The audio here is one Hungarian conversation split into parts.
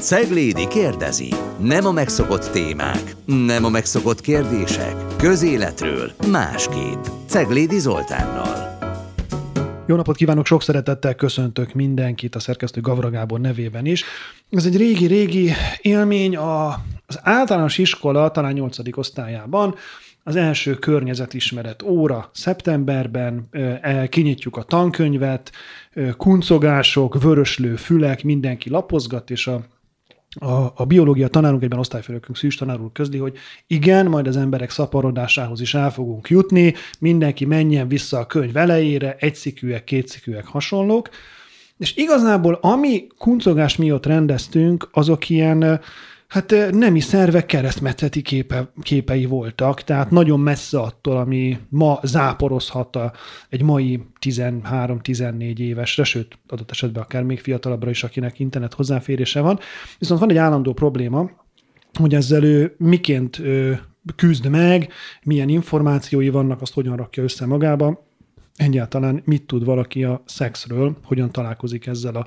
Ceglédi kérdezi. Nem a megszokott témák, nem a megszokott kérdések. Közéletről másképp. Ceglédi Zoltánnal. Jó napot kívánok, sok szeretettel köszöntök mindenkit a szerkesztő Gavra Gábor nevében is. Ez egy régi-régi élmény a, az általános iskola, talán 8. osztályában, az első környezetismeret óra szeptemberben, kinyitjuk a tankönyvet, kuncogások, vöröslő fülek, mindenki lapozgat, és a a, a biológia tanárunk, egyben osztályfőnökünk Szűs tanár közli, hogy igen, majd az emberek szaporodásához is el fogunk jutni, mindenki menjen vissza a könyv elejére, egyszikűek, kétszikűek hasonlók, és igazából ami kuncogás miatt rendeztünk, azok ilyen hát nemi szervek keresztmetszeti képe, képei voltak, tehát nagyon messze attól, ami ma záporozhat egy mai 13-14 évesre, sőt, adott esetben akár még fiatalabbra is, akinek internet hozzáférése van. Viszont van egy állandó probléma, hogy ezzel ő miként küzd meg, milyen információi vannak, azt hogyan rakja össze magába, egyáltalán mit tud valaki a szexről, hogyan találkozik ezzel a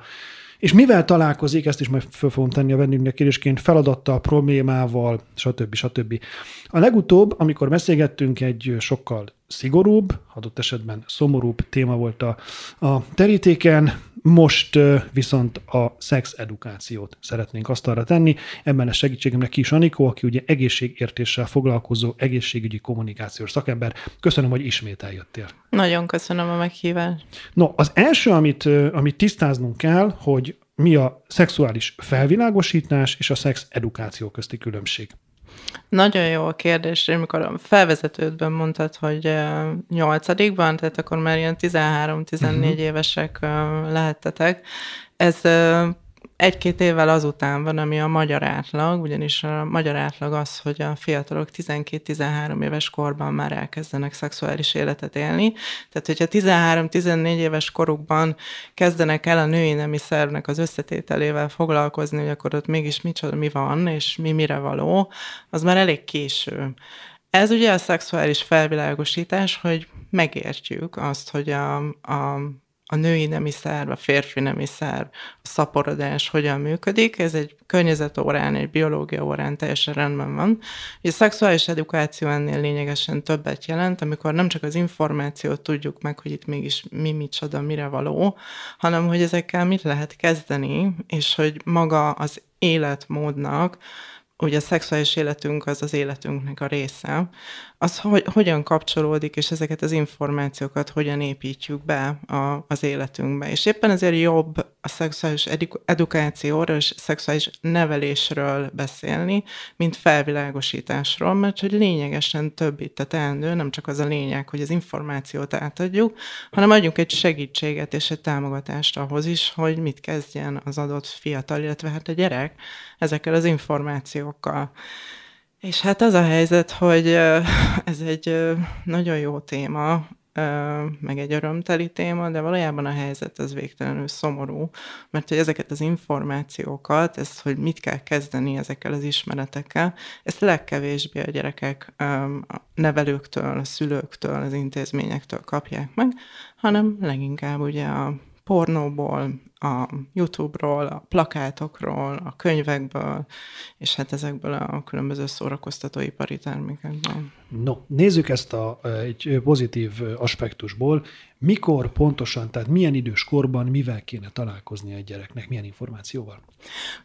és mivel találkozik, ezt is majd föl fogom tenni a vendégnek kérdésként, feladattal, problémával, stb. stb. A legutóbb, amikor beszélgettünk, egy sokkal szigorúbb, adott esetben szomorúbb téma volt a, a terítéken, most viszont a szex edukációt szeretnénk asztalra tenni. Ebben a segítségemre Kis Anikó, aki ugye egészségértéssel foglalkozó egészségügyi kommunikációs szakember. Köszönöm, hogy ismét eljöttél. Nagyon köszönöm a meghívást. No, az első, amit, amit tisztáznunk kell, hogy mi a szexuális felvilágosítás és a szex edukáció közti különbség. Nagyon jó a kérdés, amikor a felvezetődben mondtad, hogy nyolcadikban, tehát akkor már ilyen 13-14 uh-huh. Mhm. évesek lehettetek. Ez egy-két évvel azután van, ami a magyar átlag, ugyanis a magyar átlag az, hogy a fiatalok 12-13 éves korban már elkezdenek szexuális életet élni. Tehát, hogyha 13-14 éves korukban kezdenek el a női nemi szervnek az összetételével foglalkozni, hogy akkor ott mégis micsoda, mi van, és mi mire való, az már elég késő. Ez ugye a szexuális felvilágosítás, hogy megértjük azt, hogy a, a a női nemi szerv, a férfi nemi szerv, a szaporodás hogyan működik. Ez egy környezetórán, egy biológia órán teljesen rendben van. A szexuális edukáció ennél lényegesen többet jelent, amikor nem csak az információt tudjuk meg, hogy itt mégis mi micsoda, mire való, hanem hogy ezekkel mit lehet kezdeni, és hogy maga az életmódnak, ugye a szexuális életünk az az életünknek a része, az hogy, hogyan kapcsolódik, és ezeket az információkat hogyan építjük be a, az életünkbe. És éppen ezért jobb a szexuális edukációról és szexuális nevelésről beszélni, mint felvilágosításról, mert hogy lényegesen több itt a teendő, nem csak az a lényeg, hogy az információt átadjuk, hanem adjunk egy segítséget és egy támogatást ahhoz is, hogy mit kezdjen az adott fiatal, illetve hát a gyerek ezekkel az információkkal. És hát az a helyzet, hogy ez egy nagyon jó téma, meg egy örömteli téma, de valójában a helyzet az végtelenül szomorú, mert hogy ezeket az információkat, ezt, hogy mit kell kezdeni ezekkel az ismeretekkel, ezt legkevésbé a gyerekek nevelőktől, a szülőktől, az intézményektől kapják meg, hanem leginkább ugye a pornóból, a YouTube-ról, a plakátokról, a könyvekből, és hát ezekből a különböző szórakoztatóipari termékekből. No, nézzük ezt a, egy pozitív aspektusból. Mikor pontosan, tehát milyen idős korban mivel kéne találkozni egy gyereknek, milyen információval?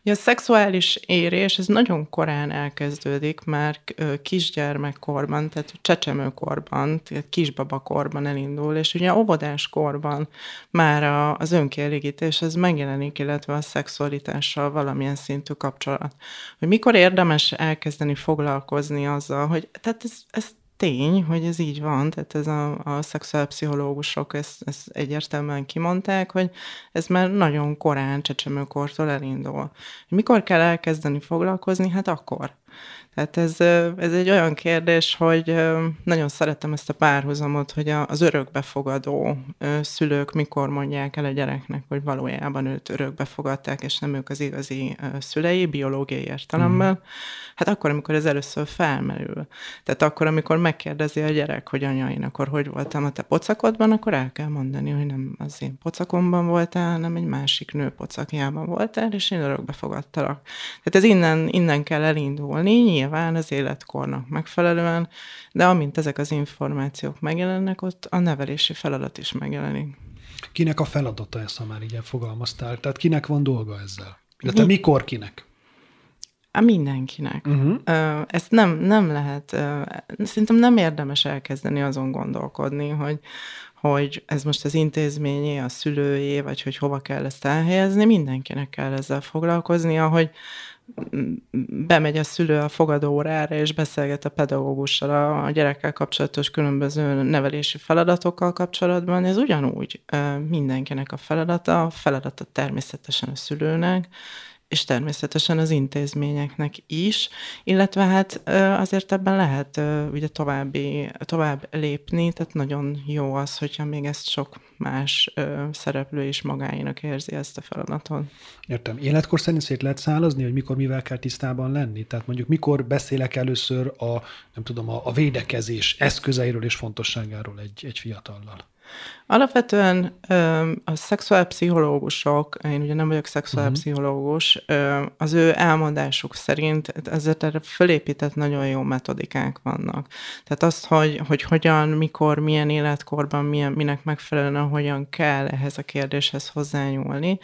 Ugye a szexuális érés, ez nagyon korán elkezdődik, már kisgyermekkorban, tehát csecsemőkorban, tehát kisbabakorban elindul, és ugye óvodáskorban már az önkielégítés ez megjelenik, illetve a szexualitással valamilyen szintű kapcsolat. Hogy mikor érdemes elkezdeni foglalkozni azzal, hogy tehát ez, ez tény, hogy ez így van, tehát ez a, a szexuálpszichológusok ezt, ezt egyértelműen kimondták, hogy ez már nagyon korán csecsemőkortól elindul. Mikor kell elkezdeni foglalkozni? Hát akkor. Tehát ez, ez egy olyan kérdés, hogy nagyon szeretem ezt a párhuzamot, hogy az örökbefogadó szülők mikor mondják el a gyereknek, hogy valójában őt örökbefogadták, és nem ők az igazi szülei, biológiai értelemben. Mm. Hát akkor, amikor ez először felmerül. Tehát akkor, amikor megkérdezi a gyerek, hogy anya, én akkor hogy voltam a te pocakodban, akkor el kell mondani, hogy nem az én pocakomban voltál, hanem egy másik nő pocakjában voltál, és én örökbe fogadtalak. Tehát ez innen, innen kell elindulni, nyilván az életkornak megfelelően, de amint ezek az információk megjelennek, ott a nevelési feladat is megjelenik. Kinek a feladata ezt, ha már így fogalmaztál? Tehát kinek van dolga ezzel? Illetve Mi? mikor kinek? A mindenkinek. Uh-huh. Ezt nem, nem lehet, szerintem nem érdemes elkezdeni azon gondolkodni, hogy, hogy ez most az intézményé, a szülőjé, vagy hogy hova kell ezt elhelyezni, mindenkinek kell ezzel foglalkozni, hogy bemegy a szülő a fogadóórára, és beszélget a pedagógussal a gyerekkel kapcsolatos különböző nevelési feladatokkal kapcsolatban, ez ugyanúgy mindenkinek a feladata, a feladata természetesen a szülőnek, és természetesen az intézményeknek is, illetve hát azért ebben lehet ugye további, tovább lépni, tehát nagyon jó az, hogyha még ezt sok más szereplő is magáinak érzi ezt a feladatot. Értem. Életkor szerint szét lehet szálazni, hogy mikor mivel kell tisztában lenni? Tehát mondjuk mikor beszélek először a, nem tudom, a, a védekezés eszközeiről és fontosságáról egy, egy fiatallal? Alapvetően a szexuálpszichológusok, én ugye nem vagyok szexuálpszichológus, az ő elmondásuk szerint ezért erre fölépített nagyon jó metodikák vannak. Tehát azt, hogy, hogy hogyan, mikor, milyen életkorban, milyen, minek megfelelően, hogyan kell ehhez a kérdéshez hozzányúlni,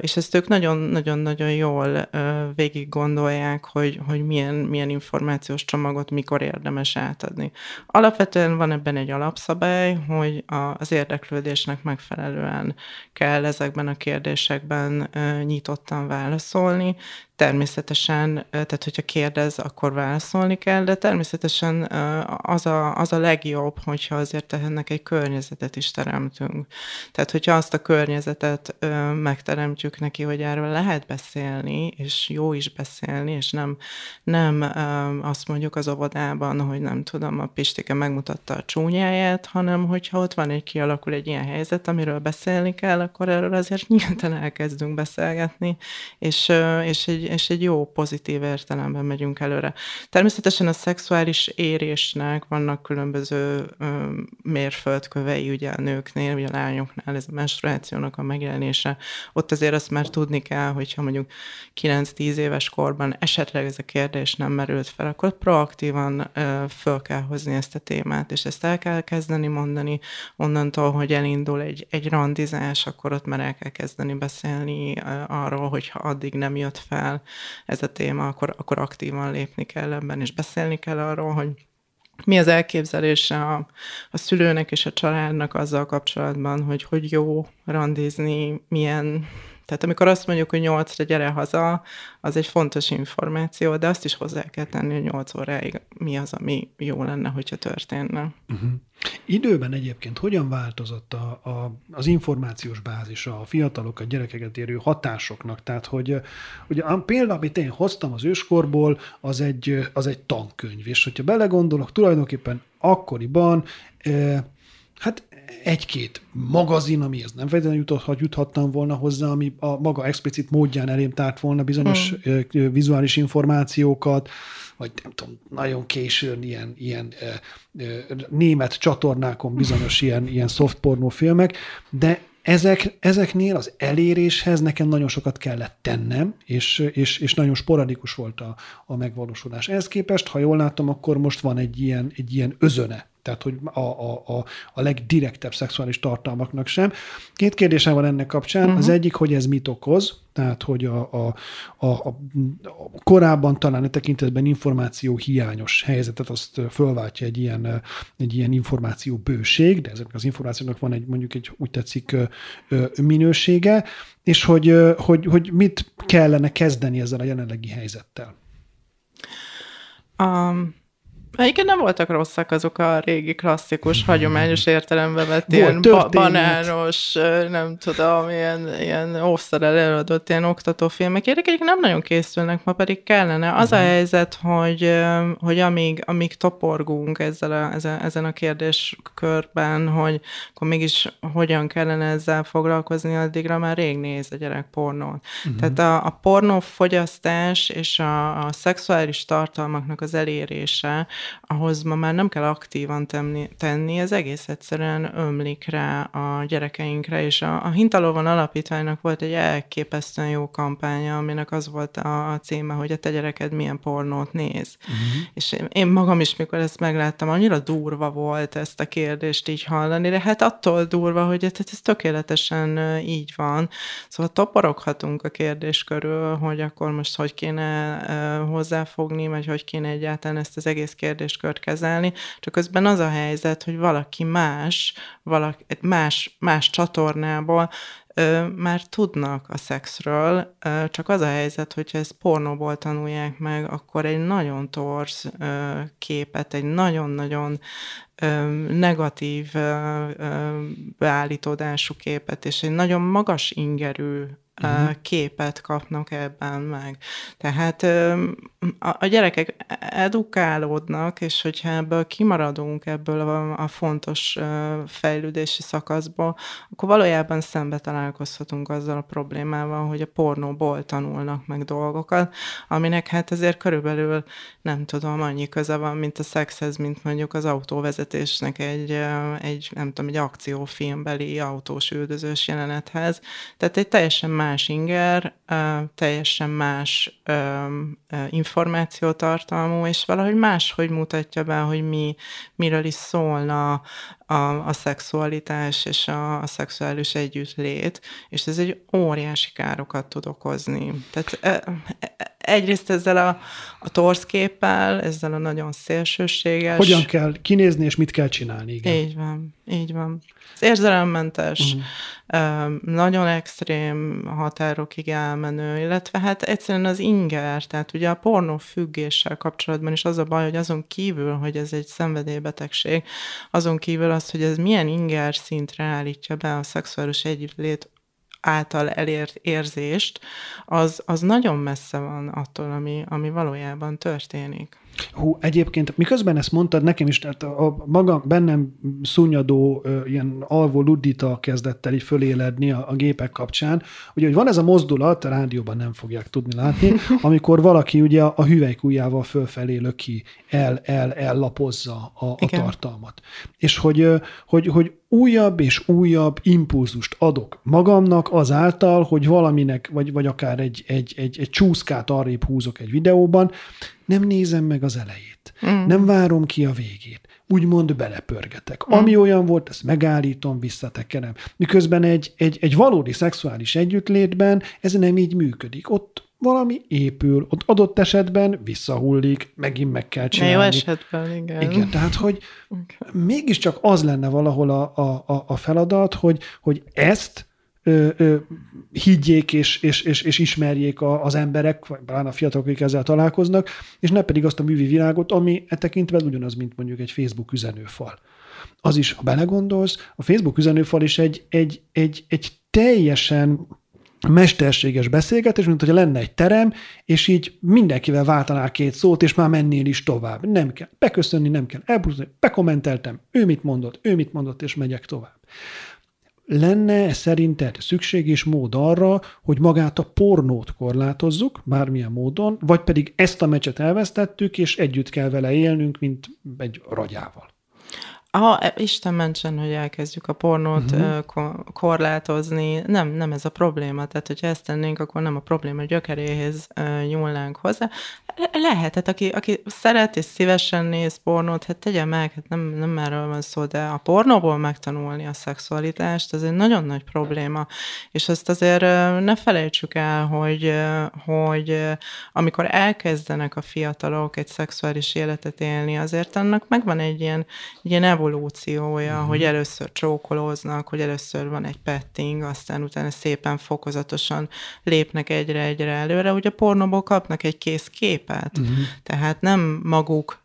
és ezt ők nagyon-nagyon-nagyon jól végig gondolják, hogy, hogy milyen, milyen információs csomagot mikor érdemes átadni. Alapvetően van ebben egy alapszabály, hogy az érdeklődésnek megfelelően kell ezekben a kérdésekben nyitottan válaszolni, Természetesen, tehát hogyha kérdez, akkor válaszolni kell, de természetesen az a, az a legjobb, hogyha azért ennek egy környezetet is teremtünk. Tehát, hogyha azt a környezetet megteremtjük neki, hogy erről lehet beszélni, és jó is beszélni, és nem, nem azt mondjuk az óvodában, hogy nem tudom, a Pistike megmutatta a csúnyáját, hanem hogyha ott van egy kialakul egy ilyen helyzet, amiről beszélni kell, akkor erről azért nyíltan elkezdünk beszélgetni, és, és egy és egy jó, pozitív értelemben megyünk előre. Természetesen a szexuális érésnek vannak különböző ö, mérföldkövei, ugye a nőknél, ugye a lányoknál ez a menstruációnak a megjelenése. Ott azért azt már tudni kell, hogyha mondjuk 9-10 éves korban esetleg ez a kérdés nem merült fel, akkor proaktívan ö, föl kell hozni ezt a témát, és ezt el kell kezdeni mondani, onnantól, hogy elindul egy, egy randizás, akkor ott már el kell kezdeni beszélni arról, hogyha addig nem jött fel, ez a téma, akkor, akkor aktívan lépni kell ebben, és beszélni kell arról, hogy mi az elképzelése a, a szülőnek és a családnak azzal kapcsolatban, hogy hogy jó randizni, milyen tehát amikor azt mondjuk, hogy nyolcra gyere haza, az egy fontos információ, de azt is hozzá kell tenni, hogy nyolc óráig mi az, ami jó lenne, hogyha történne. Uh-huh. Időben egyébként hogyan változott a, a, az információs bázisa a fiatalok, a gyerekeket érő hatásoknak? Tehát, hogy ugye például, amit én hoztam az őskorból, az egy, az egy tankönyv, és hogyha belegondolok, tulajdonképpen akkoriban hát egy-két magazin, amihez nem feltétlenül jutott, juthattam volna hozzá, ami a maga explicit módján elém tárt volna bizonyos hmm. vizuális információkat, vagy nem tudom, nagyon későn ilyen, ilyen német csatornákon bizonyos ilyen, ilyen soft pornó filmek, de ezek, ezeknél az eléréshez nekem nagyon sokat kellett tennem, és, és, és nagyon sporadikus volt a, a megvalósulás. Ehhez képest, ha jól látom, akkor most van egy ilyen, egy ilyen özöne tehát hogy a, a, a, a legdirektebb szexuális tartalmaknak sem. Két kérdésem van ennek kapcsán. Uh-huh. Az egyik, hogy ez mit okoz, tehát hogy a, a, a, a korábban talán a tekintetben információ hiányos helyzetet azt fölváltja egy ilyen, egy ilyen információ bőség, de ezeknek az információknak van egy mondjuk egy úgy tetszik minősége, és hogy, hogy, hogy mit kellene kezdeni ezzel a jelenlegi helyzettel. Um Egyébként nem voltak rosszak azok a régi klasszikus, hagyományos értelembe vett ilyen ba- banános, nem tudom, ilyen, ilyen ószerrel előadott ilyen oktatófilmek. Érdekek nem nagyon készülnek, ma pedig kellene. Az uh-huh. a mhm. helyzet, hogy, hogy amíg, amíg toporgunk ezzel a, ezen, ezen a kérdéskörben, hogy akkor mégis hogyan kellene ezzel foglalkozni, addigra már rég néz a gyerek pornót. Uh-huh. Tehát a, a pornófogyasztás és a, a szexuális tartalmaknak az elérése, ahhoz ma már nem kell aktívan tenni, tenni ez egész egyszerűen ömlik rá a gyerekeinkre, és a, a Hintalovon alapítványnak volt egy elképesztően jó kampánya, aminek az volt a, a címe, hogy a te gyereked milyen pornót néz. Uh-huh. És én magam is, mikor ezt megláttam, annyira durva volt ezt a kérdést így hallani, de hát attól durva, hogy ez, ez tökéletesen így van. Szóval toporoghatunk a kérdés körül, hogy akkor most hogy kéne hozzáfogni, vagy hogy kéne egyáltalán ezt az egész kérdéskört kezelni, csak közben az a helyzet, hogy valaki más, valaki, más, más csatornából ö, már tudnak a szexről, ö, csak az a helyzet, hogyha ezt pornóból tanulják meg, akkor egy nagyon torz ö, képet, egy nagyon-nagyon negatív ö, ö, beállítódású képet, és egy nagyon magas ingerű uh-huh. képet kapnak ebben meg. Tehát a gyerekek edukálódnak, és hogyha ebből kimaradunk, ebből a, a fontos fejlődési szakaszból, akkor valójában szembe találkozhatunk azzal a problémával, hogy a pornóból tanulnak meg dolgokat, aminek hát azért körülbelül nem tudom, annyi köze van, mint a szexhez, mint mondjuk az autóvezetésnek egy, egy nem tudom, egy akciófilmbeli autós üldözős jelenethez. Tehát egy teljesen más inger, teljesen más információtartalmú, és valahogy máshogy mutatja be, hogy mi, miről is szólna a, a szexualitás és a, a szexuális együttlét, és ez egy óriási károkat tud okozni. Tehát e, egyrészt ezzel a, a torszképpel, ezzel a nagyon szélsőséges... Hogyan kell kinézni, és mit kell csinálni, igen. Így van, így van. Az érzelemmentes, uh-huh. nagyon extrém határokig elmenő, illetve hát egyszerűen az inger, tehát ugye a pornó függéssel kapcsolatban is az a baj, hogy azon kívül, hogy ez egy szenvedélybetegség, azon kívül az, hogy ez milyen inger szintre állítja be a szexuális együttlét által elért érzést, az, az nagyon messze van attól, ami, ami valójában történik. Hú, egyébként miközben ezt mondtad, nekem is, tehát a maga bennem szúnyadó ilyen alvó luddita kezdett el így föléledni a, a gépek kapcsán. Ugye, hogy van ez a mozdulat, a rádióban nem fogják tudni látni, amikor valaki ugye a hüvelykújjával fölfelé löki, el, el, ellapozza a, a tartalmat. És hogy, hogy, hogy újabb és újabb impulzust adok magamnak azáltal, hogy valaminek, vagy, vagy akár egy, egy, egy, egy csúszkát arrébb húzok egy videóban, nem nézem meg az elejét. Mm. Nem várom ki a végét. Úgymond belepörgetek. Mm. Ami olyan volt, ezt megállítom, visszatekerem. Miközben egy, egy, egy valódi szexuális együttlétben ez nem így működik. Ott valami épül, ott adott esetben visszahullik, megint meg kell csinálni. Jó esetben, igen. Igen, tehát, hogy okay. mégiscsak az lenne valahol a, a, a feladat, hogy, hogy ezt ö, ö, higgyék és, és, és, és ismerjék a, az emberek, vagy talán a fiatalok, akik ezzel találkoznak, és ne pedig azt a művi világot, ami e tekintve ugyanaz, mint mondjuk egy Facebook üzenőfal. Az is, ha belegondolsz, a Facebook üzenőfal is egy, egy, egy, egy teljesen mesterséges beszélgetés, mint hogyha lenne egy terem, és így mindenkivel váltanál két szót, és már mennél is tovább. Nem kell beköszönni, nem kell elbúzni, bekommenteltem, ő mit mondott, ő mit mondott, és megyek tovább. Lenne szerinted szükség és mód arra, hogy magát a pornót korlátozzuk, bármilyen módon, vagy pedig ezt a meccset elvesztettük, és együtt kell vele élnünk, mint egy ragyával? Ha Isten mentsen, hogy elkezdjük a pornót uh-huh. korlátozni, nem, nem ez a probléma. Tehát, hogyha ezt tennénk, akkor nem a probléma gyökeréhez nyúlnánk hozzá. Lehet, tehát aki, aki szeret és szívesen néz pornót, hát tegye meg, hát nem, nem erről van szó, de a pornóból megtanulni a szexualitást, az egy nagyon nagy probléma. És azt azért ne felejtsük el, hogy, hogy amikor elkezdenek a fiatalok egy szexuális életet élni, azért annak megvan egy ilyen, egy ilyen evolúciója, uh-huh. hogy először csókolóznak, hogy először van egy petting, aztán utána szépen fokozatosan lépnek egyre-egyre előre, hogy a pornóból kapnak egy kész képet. Uh-huh. Tehát nem maguk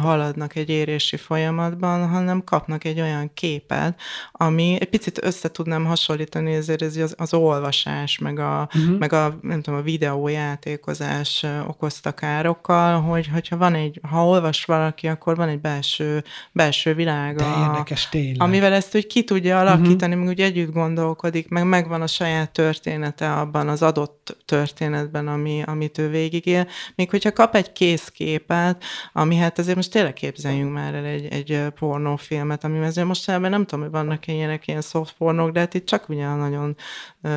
haladnak egy érési folyamatban, hanem kapnak egy olyan képet, ami egy picit össze tudnám hasonlítani ezért ez az, az olvasás, meg a, uh-huh. meg a, nem tudom, a videójátékozás okozta károkkal, hogy hogyha van egy, ha olvas valaki, akkor van egy belső, belső világa. De érdekes, tényleg. Amivel ezt úgy ki tudja alakítani, uh-huh. meg úgy együtt gondolkodik, meg megvan a saját története abban az adott történetben, ami, amit ő végigél. Még hogyha kap egy készképet, ami hát azért most tényleg képzeljünk már el egy, egy pornófilmet, ami azért most ebben nem tudom, hogy vannak ilyenek ilyen soft pornók, de hát itt csak ugye nagyon uh,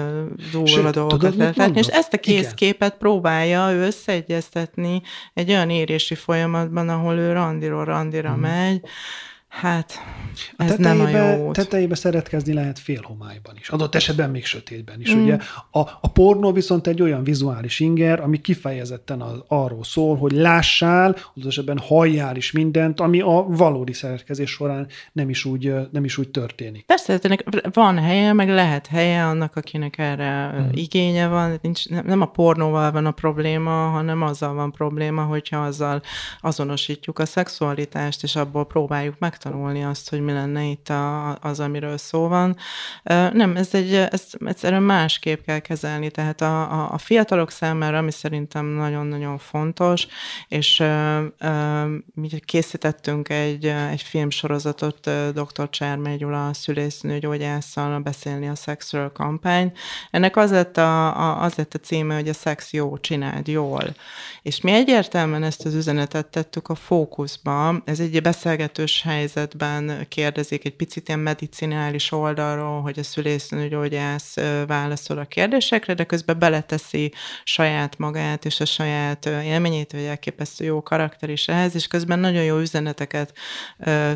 durva dolgokat lehet látni. És ezt a készképet próbálja ő összeegyeztetni egy olyan érési folyamatban, ahol ő randiról randira hmm. megy, Hát, ez a tetejébe, nem a jó. Tetejébe szeretkezni lehet félhomályban is. Adott esetben még sötétben is. Mm. Ugye a, a pornó viszont egy olyan vizuális inger, ami kifejezetten az, arról szól, hogy lássál, adott esetben halljál is mindent, ami a valódi szeretkezés során nem is úgy, nem is úgy történik. Persze, ennek van helye, meg lehet helye annak, akinek erre mm. igénye van. Nincs, nem a pornóval van a probléma, hanem azzal van probléma, hogyha azzal azonosítjuk a szexualitást, és abból próbáljuk meg megtanulni azt, hogy mi lenne itt a, az, amiről szó van. Nem, ez egy, ezt egyszerűen másképp kell kezelni, tehát a, a, a fiatalok számára, ami szerintem nagyon-nagyon fontos, és mi készítettünk egy, egy filmsorozatot dr. Csármely Gyula szülésznő gyógyásszal beszélni a szexről kampány. Ennek az lett a, a, az lett a címe, hogy a szex jó, csináld jól. És mi egyértelműen ezt az üzenetet tettük a fókuszba. Ez egy beszélgetős helyzet, helyzetben kérdezik egy picit ilyen medicinális oldalról, hogy a szülésznőgyógyász válaszol a kérdésekre, de közben beleteszi saját magát és a saját élményét, vagy elképesztő jó karakter is ehhez, és közben nagyon jó üzeneteket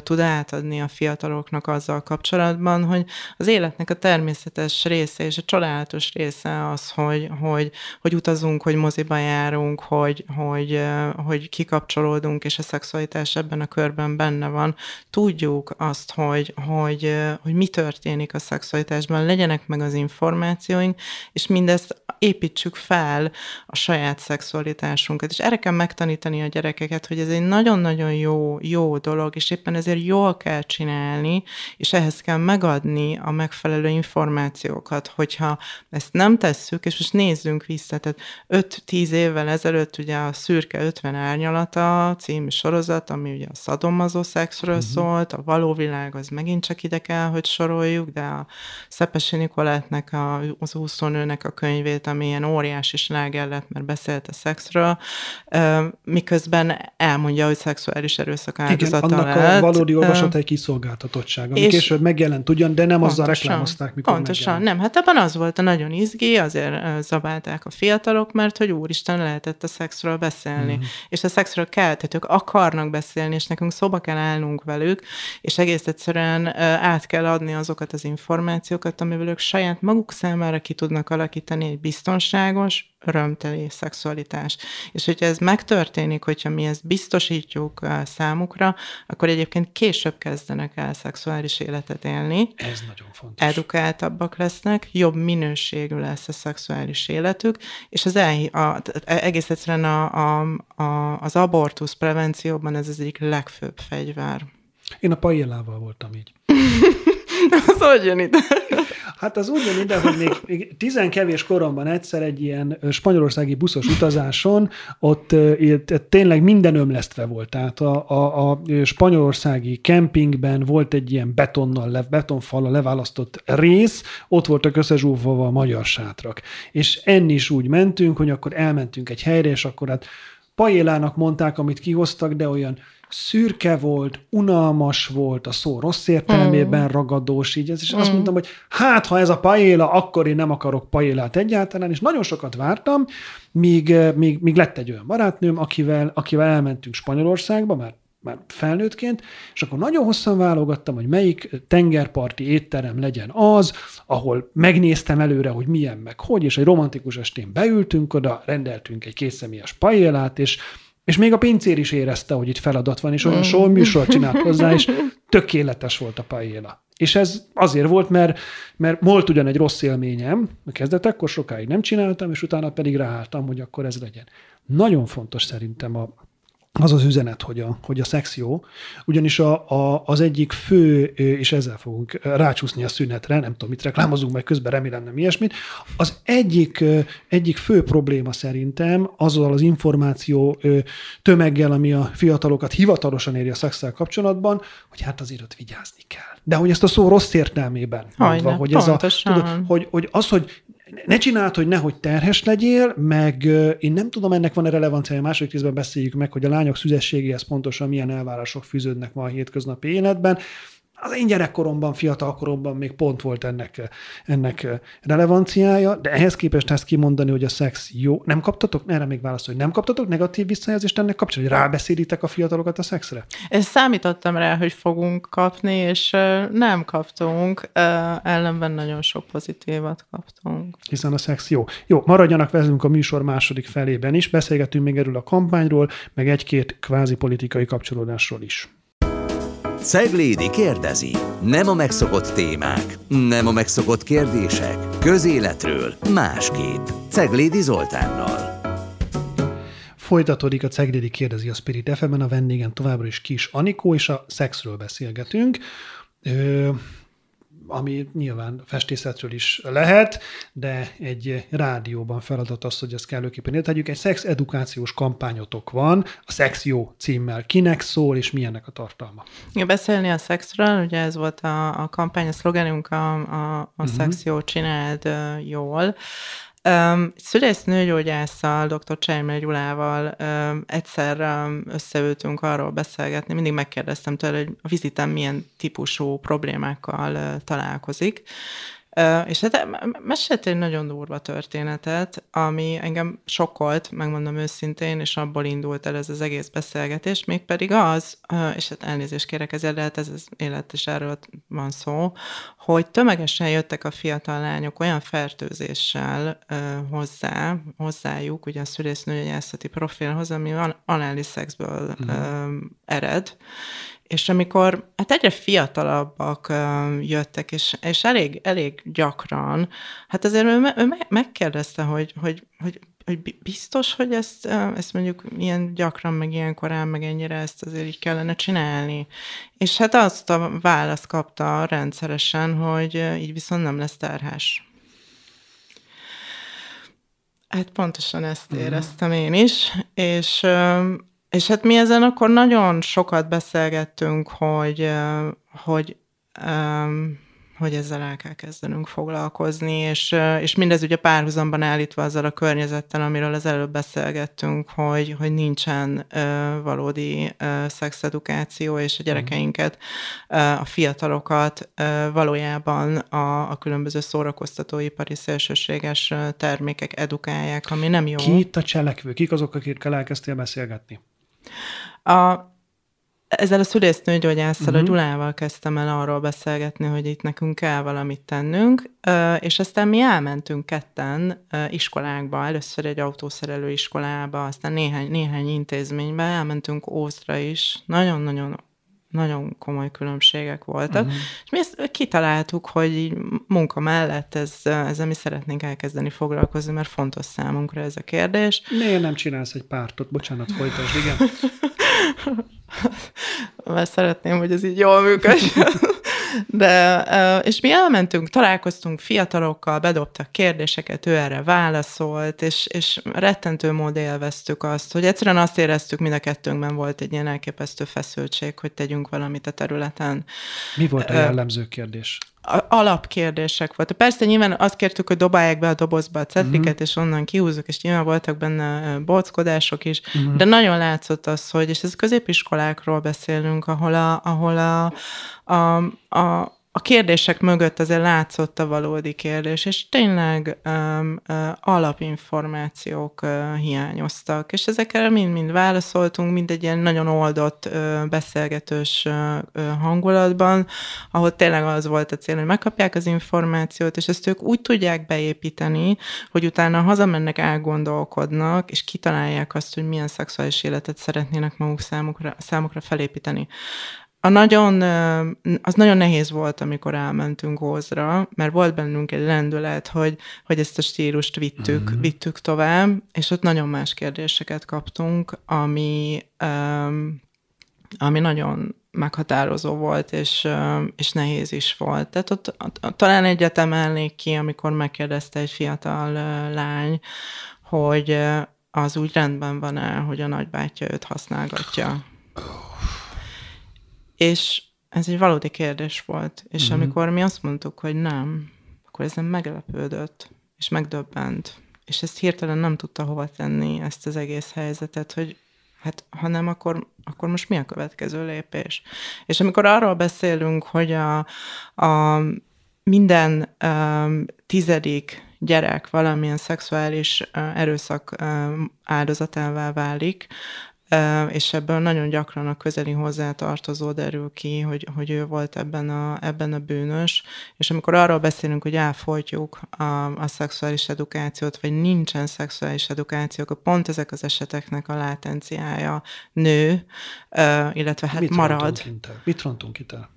tud átadni a fiataloknak azzal kapcsolatban, hogy az életnek a természetes része és a csodálatos része az, hogy, hogy, hogy utazunk, hogy moziba járunk, hogy, hogy, hogy kikapcsolódunk, és a szexualitás ebben a körben benne van, tudjuk azt, hogy, hogy, hogy mi történik a szexualitásban, legyenek meg az információink, és mindezt építsük fel a saját szexualitásunkat. És erre kell megtanítani a gyerekeket, hogy ez egy nagyon-nagyon jó, jó dolog, és éppen ezért jól kell csinálni, és ehhez kell megadni a megfelelő információkat, hogyha ezt nem tesszük, és most nézzünk vissza, tehát 5-10 évvel ezelőtt ugye a Szürke 50 árnyalata című sorozat, ami ugye a szadomazó szexről uh-huh. Szólt, a való világ az megint csak ide kell, hogy soroljuk, de a Szepesi Nikolettnek, a, az úszónőnek a könyvét, ami ilyen óriási sláger lett, mert beszélt a szexről, miközben elmondja, hogy szexuális erőszak áldozata Igen, annak lett. a valódi olvasat egy kiszolgáltatottság, ami és később megjelent ugyan, de nem pontosan, azzal reklámozták, mikor Pontosan, megjelent. nem, hát abban az volt a nagyon izgi, azért zabálták a fiatalok, mert hogy úristen lehetett a szexről beszélni. Mm. És a szexről kell, tehát ők akarnak beszélni, és nekünk szóba kell állnunk velük, és egész egyszerűen át kell adni azokat az információkat, amivel ők saját maguk számára ki tudnak alakítani egy biztonságos, örömteli szexualitás. És hogyha ez megtörténik, hogyha mi ezt biztosítjuk számukra, akkor egyébként később kezdenek el szexuális életet élni. Ez nagyon fontos. Edukáltabbak lesznek, jobb minőségű lesz a szexuális életük, és az el, a, egész egyszerűen a, a, a, az abortusz prevencióban ez az egyik legfőbb fegyver. Én a pajélával voltam így. az hogy jön ide? Hát az úgy jön ide, hogy még, még tizen kevés koromban egyszer egy ilyen spanyolországi buszos utazáson, ott tényleg minden ömlesztve volt. Tehát a, a, a spanyolországi kempingben volt egy ilyen betonnal, le, betonfallal leválasztott rész, ott voltak összezsúfolva a magyar sátrak. És enni is úgy mentünk, hogy akkor elmentünk egy helyre, és akkor hát pajélának mondták, amit kihoztak, de olyan szürke volt, unalmas volt, a szó rossz értelmében mm. ragadós, így ez, és mm. azt mondtam, hogy hát, ha ez a paéla, akkor én nem akarok paélát egyáltalán, és nagyon sokat vártam, míg, míg, míg lett egy olyan barátnőm, akivel, akivel elmentünk Spanyolországba, már már felnőttként, és akkor nagyon hosszan válogattam, hogy melyik tengerparti étterem legyen az, ahol megnéztem előre, hogy milyen meg hogy, és egy romantikus estén beültünk oda, rendeltünk egy kétszemélyes paélát, és és még a pincér is érezte, hogy itt feladat van, és olyan mm. show műsort csinált hozzá, és tökéletes volt a paéla. És ez azért volt, mert, mert volt ugyan egy rossz élményem, a kezdetekkor sokáig nem csináltam, és utána pedig ráálltam, hogy akkor ez legyen. Nagyon fontos szerintem a, az az üzenet, hogy a, hogy a szex jó, ugyanis a, a, az egyik fő, és ezzel fogunk rácsúszni a szünetre, nem tudom, mit reklámozunk meg közben, remélem nem ilyesmit, az egyik, egyik fő probléma szerintem azzal az információ tömeggel, ami a fiatalokat hivatalosan éri a szexel kapcsolatban, hogy hát azért ott vigyázni kell. De hogy ezt a szó rossz értelmében mondva, hogy, ez a, tudod, hogy, hogy az, hogy ne csináld, hogy nehogy terhes legyél, meg én nem tudom, ennek van-e relevanciája, második részben beszéljük meg, hogy a lányok szüzességéhez pontosan milyen elvárások fűződnek ma a hétköznapi életben, az én gyerekkoromban, fiatal koromban még pont volt ennek, ennek relevanciája, de ehhez képest ezt kimondani, hogy a szex jó, nem kaptatok? Erre még válaszol, hogy nem kaptatok negatív visszajelzést ennek kapcsolatban, hogy rábeszélitek a fiatalokat a szexre? Én számítottam rá, hogy fogunk kapni, és nem kaptunk, ellenben nagyon sok pozitívat kaptunk. Hiszen a szex jó. Jó, maradjanak velünk a műsor második felében is, beszélgetünk még erről a kampányról, meg egy-két kvázi politikai kapcsolódásról is. Ceglédi kérdezi. Nem a megszokott témák, nem a megszokott kérdések. Közéletről másképp. Ceglédi Zoltánnal. Folytatódik a Ceglédi kérdezi a Spirit fm a vendégen továbbra is Kis Anikó, és a szexről beszélgetünk. Ö, ami nyilván festészetről is lehet, de egy rádióban feladat az, hogy ezt kellőképpen értegyük. Egy szex edukációs kampányotok van, a Szex jó címmel. Kinek szól, és milyennek a tartalma? Ja, beszélni a szexről, ugye ez volt a, a kampány, a szlogenünk a, a, a uh-huh. szex jó, csináld jól. Um, szülésznőgyógyásszal, dr. Csermer Gyulával egyszer um, összeültünk arról beszélgetni, mindig megkérdeztem tőle, hogy a vizitem milyen típusú problémákkal találkozik, és hát mesélt egy nagyon durva történetet, ami engem sokkolt, megmondom őszintén, és abból indult el ez az egész beszélgetés, mégpedig az, és hát elnézést kérek ezért, de hát ez az élet is erről van szó, hogy tömegesen jöttek a fiatal lányok olyan fertőzéssel hozzá, hozzájuk, ugye a szülésznőgyászati profilhoz, ami anális szexből mm. ered, és amikor hát egyre fiatalabbak jöttek, és, és elég, elég gyakran, hát azért ő, ő megkérdezte, hogy, hogy, hogy, hogy biztos, hogy ezt, ezt mondjuk ilyen gyakran, meg ilyen korán, meg ennyire ezt azért így kellene csinálni. És hát azt a választ kapta rendszeresen, hogy így viszont nem lesz terhes. Hát pontosan ezt mhm. éreztem én is, és és hát mi ezen akkor nagyon sokat beszélgettünk, hogy, hogy, hogy ezzel el kell kezdenünk foglalkozni, és, és mindez ugye párhuzamban állítva azzal a környezettel, amiről az előbb beszélgettünk, hogy, hogy nincsen valódi szexedukáció, és a gyerekeinket, a fiatalokat valójában a, a különböző szórakoztatóipari szélsőséges termékek edukálják, ami nem jó. Ki itt a cselekvő? Kik azok, akikkel elkezdtél beszélgetni? A, ezzel a szülésznőgyógyásszal, uh-huh. a mhm. Gyulával kezdtem el arról beszélgetni, hogy itt nekünk kell valamit tennünk, és aztán mi elmentünk ketten iskolákba, először egy autószerelő iskolába, aztán néhány, néhány intézménybe, elmentünk Ózra is, nagyon-nagyon nagyon komoly különbségek voltak. Uh-huh. És mi ezt kitaláltuk, hogy így munka mellett ez, ezzel mi szeretnénk elkezdeni foglalkozni, mert fontos számunkra ez a kérdés. Miért nem csinálsz egy pártot? Bocsánat, folytasd, igen. mert szeretném, hogy ez így jól működjön. De, és mi elmentünk, találkoztunk fiatalokkal, bedobtak kérdéseket, ő erre válaszolt, és, és rettentő mód élveztük azt, hogy egyszerűen azt éreztük, mind a kettőnkben volt egy ilyen elképesztő feszültség, hogy tegyünk valamit a területen. Mi volt a jellemző kérdés? Alapkérdések voltak. Persze nyilván azt kértük, hogy dobálják be a dobozba a cetliket, uh-huh. és onnan kiúzzuk, és nyilván voltak benne bockodások is, uh-huh. de nagyon látszott az, hogy, és ez középiskolákról beszélünk, ahol a, ahol a, a, a a kérdések mögött azért látszott a valódi kérdés, és tényleg um, uh, alapinformációk uh, hiányoztak, és ezekre mind-mind válaszoltunk, mind egy ilyen nagyon oldott, uh, beszélgetős uh, hangulatban, ahol tényleg az volt a cél, hogy megkapják az információt, és ezt ők úgy tudják beépíteni, hogy utána hazamennek, elgondolkodnak, és kitalálják azt, hogy milyen szexuális életet szeretnének maguk számukra, számukra felépíteni a nagyon, az nagyon nehéz volt, amikor elmentünk Ózra, mert volt bennünk egy lendület, hogy, hogy ezt a stílust vittük, uh-huh. vittük tovább, és ott nagyon más kérdéseket kaptunk, ami, um, ami nagyon meghatározó volt, és, és nehéz is volt. Tehát ott, ott talán egyet emelnék ki, amikor megkérdezte egy fiatal lány, hogy az úgy rendben van-e, hogy a nagybátyja őt használgatja. És ez egy valódi kérdés volt. És mm-hmm. amikor mi azt mondtuk, hogy nem, akkor ezen meglepődött, és megdöbbent. És ezt hirtelen nem tudta hova tenni, ezt az egész helyzetet, hogy hát ha nem, akkor, akkor most mi a következő lépés? És amikor arról beszélünk, hogy a, a minden um, tizedik gyerek valamilyen szexuális uh, erőszak um, áldozatává válik, és ebből nagyon gyakran a közeli hozzátartozó derül ki, hogy, hogy ő volt ebben a, ebben a bűnös, és amikor arról beszélünk, hogy elfolytjuk a, a szexuális edukációt, vagy nincsen szexuális edukáció, akkor pont ezek az eseteknek a látenciája nő, illetve hát Mit marad. Rontunk Mit rontunk itt el?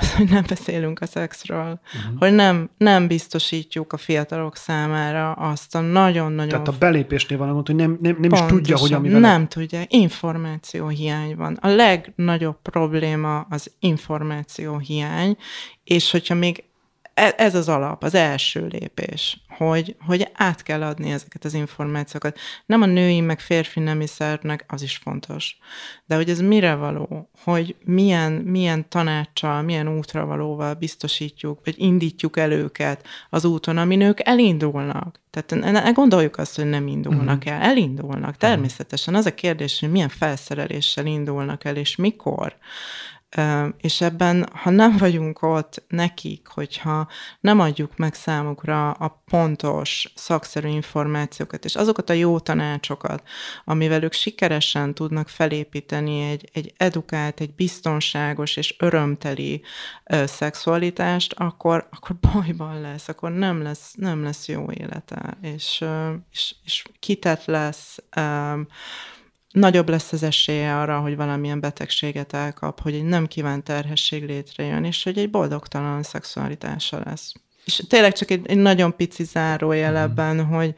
Az, hogy nem beszélünk a szexről, uh-huh. hogy nem, nem biztosítjuk a fiatalok számára azt a nagyon-nagyon... Tehát a belépésnél van, hogy nem, nem, nem is tudja, hogy amivel... Nem tudja, információ hiány van. A legnagyobb probléma az információ hiány, és hogyha még ez az alap, az első lépés, hogy, hogy át kell adni ezeket az információkat. Nem a női, meg férfi nemi szervnek, az is fontos. De hogy ez mire való, hogy milyen, milyen tanácssal, milyen útra valóval biztosítjuk, vagy indítjuk el őket az úton, amin ők elindulnak. Tehát ne gondoljuk azt, hogy nem indulnak uh-huh. el. Elindulnak, természetesen. Az a kérdés, hogy milyen felszereléssel indulnak el, és mikor. És ebben, ha nem vagyunk ott nekik, hogyha nem adjuk meg számukra a pontos, szakszerű információkat, és azokat a jó tanácsokat, amivel ők sikeresen tudnak felépíteni egy, egy edukált, egy biztonságos és örömteli ö, szexualitást, akkor, akkor bajban lesz, akkor nem lesz, nem lesz jó élete, és, ö, és, és kitett lesz, ö, nagyobb lesz az esélye arra, hogy valamilyen betegséget elkap, hogy egy nem kívánt terhesség létrejön, és hogy egy boldogtalan szexualitása lesz. És tényleg csak egy, egy nagyon pici zárójel ebben, hogy,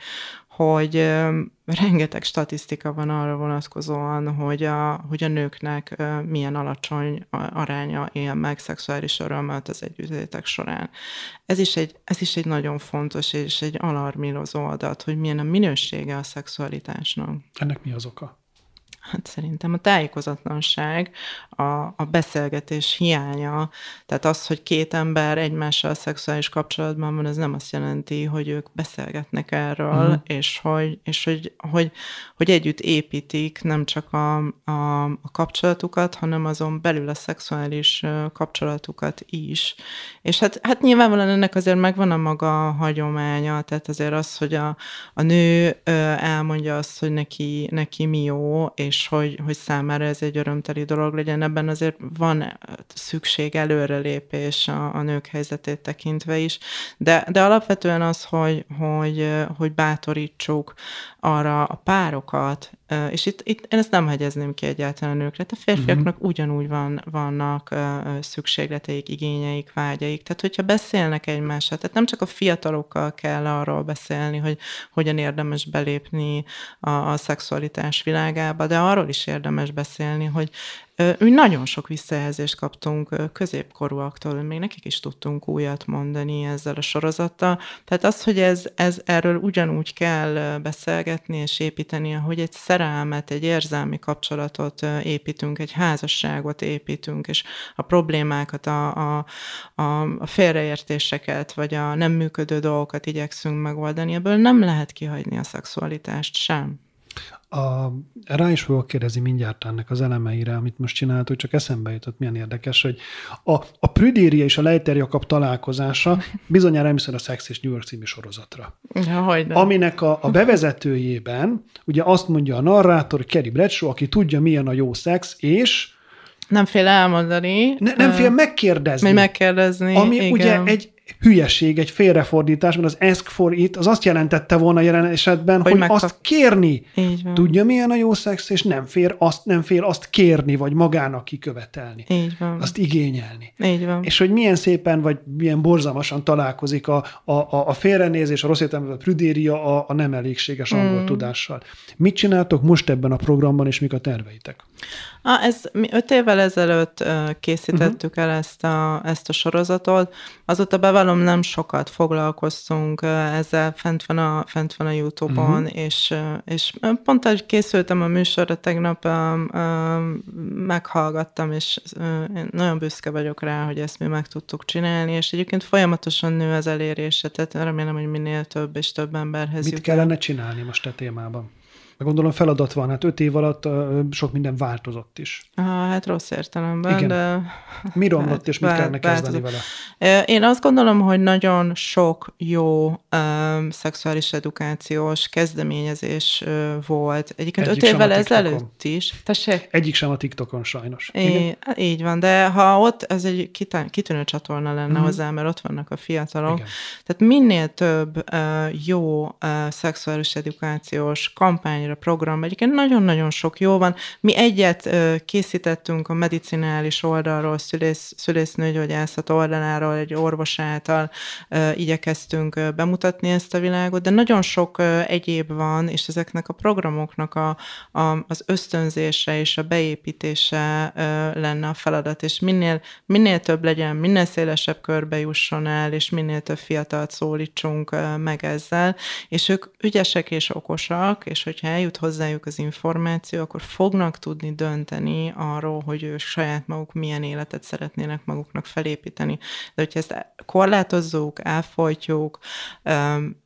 hogy ö, rengeteg statisztika van arra vonatkozóan, hogy a, hogy a nőknek ö, milyen alacsony aránya él meg szexuális örömmel az együttétek során. Ez is, egy, ez is egy nagyon fontos és egy alarmírozó adat, hogy milyen a minősége a szexualitásnak. Ennek mi az oka? Hát szerintem a tájékozatlanság, a, a beszélgetés hiánya, tehát az, hogy két ember egymással szexuális kapcsolatban van, ez nem azt jelenti, hogy ők beszélgetnek erről, uh-huh. és, hogy, és hogy, hogy, hogy együtt építik nem csak a, a, a kapcsolatukat, hanem azon belül a szexuális kapcsolatukat is. És hát, hát nyilvánvalóan ennek azért megvan a maga hagyománya, tehát azért az, hogy a, a nő elmondja azt, hogy neki, neki mi jó, és és hogy, hogy számára ez egy örömteli dolog legyen. Ebben azért van szükség előrelépés a, a nők helyzetét tekintve is, de, de alapvetően az, hogy, hogy, hogy bátorítsuk arra a párokat, és itt, itt én ezt nem hegyezném ki egyáltalán a nőkre, a férfiaknak uh-huh. ugyanúgy van, vannak szükségleteik, igényeik, vágyaik. Tehát, hogyha beszélnek egymással, tehát nem csak a fiatalokkal kell arról beszélni, hogy hogyan érdemes belépni a, a szexualitás világába, de arról is érdemes beszélni, hogy mi nagyon sok visszajelzést kaptunk középkorúaktól, még nekik is tudtunk újat mondani ezzel a sorozattal. Tehát az, hogy ez, ez erről ugyanúgy kell beszélgetni és építeni, ahogy egy szerelmet, egy érzelmi kapcsolatot építünk, egy házasságot építünk, és a problémákat, a, a, a, a félreértéseket, vagy a nem működő dolgokat igyekszünk megoldani, ebből nem lehet kihagyni a szexualitást sem. A, rá is fogok kérdezni mindjárt ennek az elemeire, amit most csináltuk, csak eszembe jutott, milyen érdekes, hogy a, a Prüdéria és a Leiter Jakab találkozása bizonyára emlékszel a Sex és New York című sorozatra. Ja, Aminek a, a bevezetőjében ugye azt mondja a narrátor, Kerry Bradshaw, aki tudja, milyen a jó szex, és nem fél elmondani. Ne, nem fél megkérdezni. Meg megkérdezni, Ami igen. ugye egy, hülyeség, egy félrefordítás, mert az ask for it az azt jelentette volna jelen esetben, hogy, hogy megkap... azt kérni. Tudja, milyen a jó szex, és nem fér azt, nem fél azt kérni, vagy magának kikövetelni. Így van. Azt igényelni. Így van. És hogy milyen szépen, vagy milyen borzalmasan találkozik a, a, a, a félrenézés, a rossz értelme, a prüdéria a, a nem elégséges angol mm. tudással. Mit csináltok most ebben a programban, és mik a terveitek? Ah, ez, mi öt évvel ezelőtt készítettük uh-huh. el ezt a, ezt a sorozatot. Azóta bevallom, nem sokat foglalkoztunk ezzel, fent van a, fent van a YouTube-on, uh-huh. és, és pont ahogy készültem a műsorra, tegnap um, um, meghallgattam, és én nagyon büszke vagyok rá, hogy ezt mi meg tudtuk csinálni, és egyébként folyamatosan nő az elérése, tehát remélem, hogy minél több és több emberhez Mit jut kellene csinálni most a témában? Meg gondolom feladat van, hát öt év alatt sok minden változott is. Ah, hát rossz értelemben, Igen. de... Mi romlott, hát, és mit kellene kezdeni vele? Én azt gondolom, hogy nagyon sok jó um, szexuális edukációs kezdeményezés uh, volt. Egyébként Egyik öt évvel ezelőtt is. Tessék? Egyik sem a TikTokon sajnos. É, így van, de ha ott ez egy kitűnő csatorna lenne uh-huh. hozzá, mert ott vannak a fiatalok. Igen. Tehát minél több uh, jó uh, szexuális edukációs kampány tanulmányra, program. Egyébként nagyon-nagyon sok jó van. Mi egyet készítettünk a medicinális oldalról, szülész, szülésznőgyógyászat oldaláról, egy orvos által igyekeztünk bemutatni ezt a világot, de nagyon sok egyéb van, és ezeknek a programoknak a, a, az ösztönzése és a beépítése lenne a feladat, és minél, minél több legyen, minél szélesebb körbe jusson el, és minél több fiatalt szólítsunk meg ezzel, és ők ügyesek és okosak, és hogyha eljut hozzájuk az információ, akkor fognak tudni dönteni arról, hogy ők saját maguk milyen életet szeretnének maguknak felépíteni. De hogyha ezt korlátozzuk, elfolytjuk,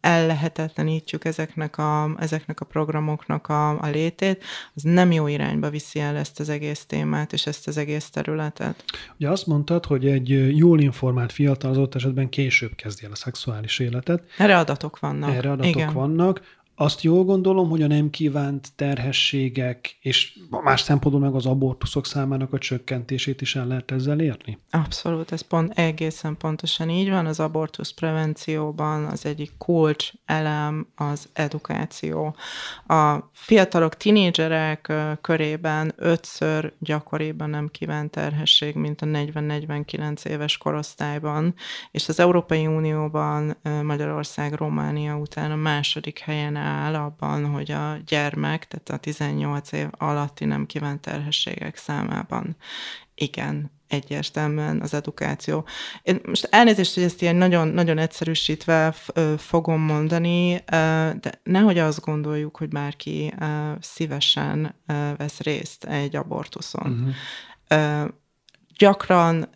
ellehetetlenítjük ezeknek a, ezeknek a programoknak a, a létét, az nem jó irányba viszi el ezt az egész témát és ezt az egész területet. Ugye azt mondtad, hogy egy jól informált fiatal az ott esetben később kezdi el a szexuális életet. Erre adatok vannak. Erre adatok Igen. vannak. Azt jól gondolom, hogy a nem kívánt terhességek és más szempontból meg az abortuszok számának a csökkentését is el lehet ezzel érni? Abszolút, ez pont egészen pontosan így van. Az abortusz prevencióban az egyik kulcs elem az edukáció. A fiatalok, tinédzserek körében ötször gyakoribb a nem kívánt terhesség, mint a 40-49 éves korosztályban, és az Európai Unióban Magyarország, Románia után a második helyen áll áll abban, hogy a gyermek, tehát a 18 év alatti nem kívánt terhességek számában igen, egyértelműen az edukáció. Én most elnézést, hogy ezt ilyen nagyon, nagyon egyszerűsítve fogom mondani, de nehogy azt gondoljuk, hogy bárki szívesen vesz részt egy abortuszon. Uh-huh. Gyakran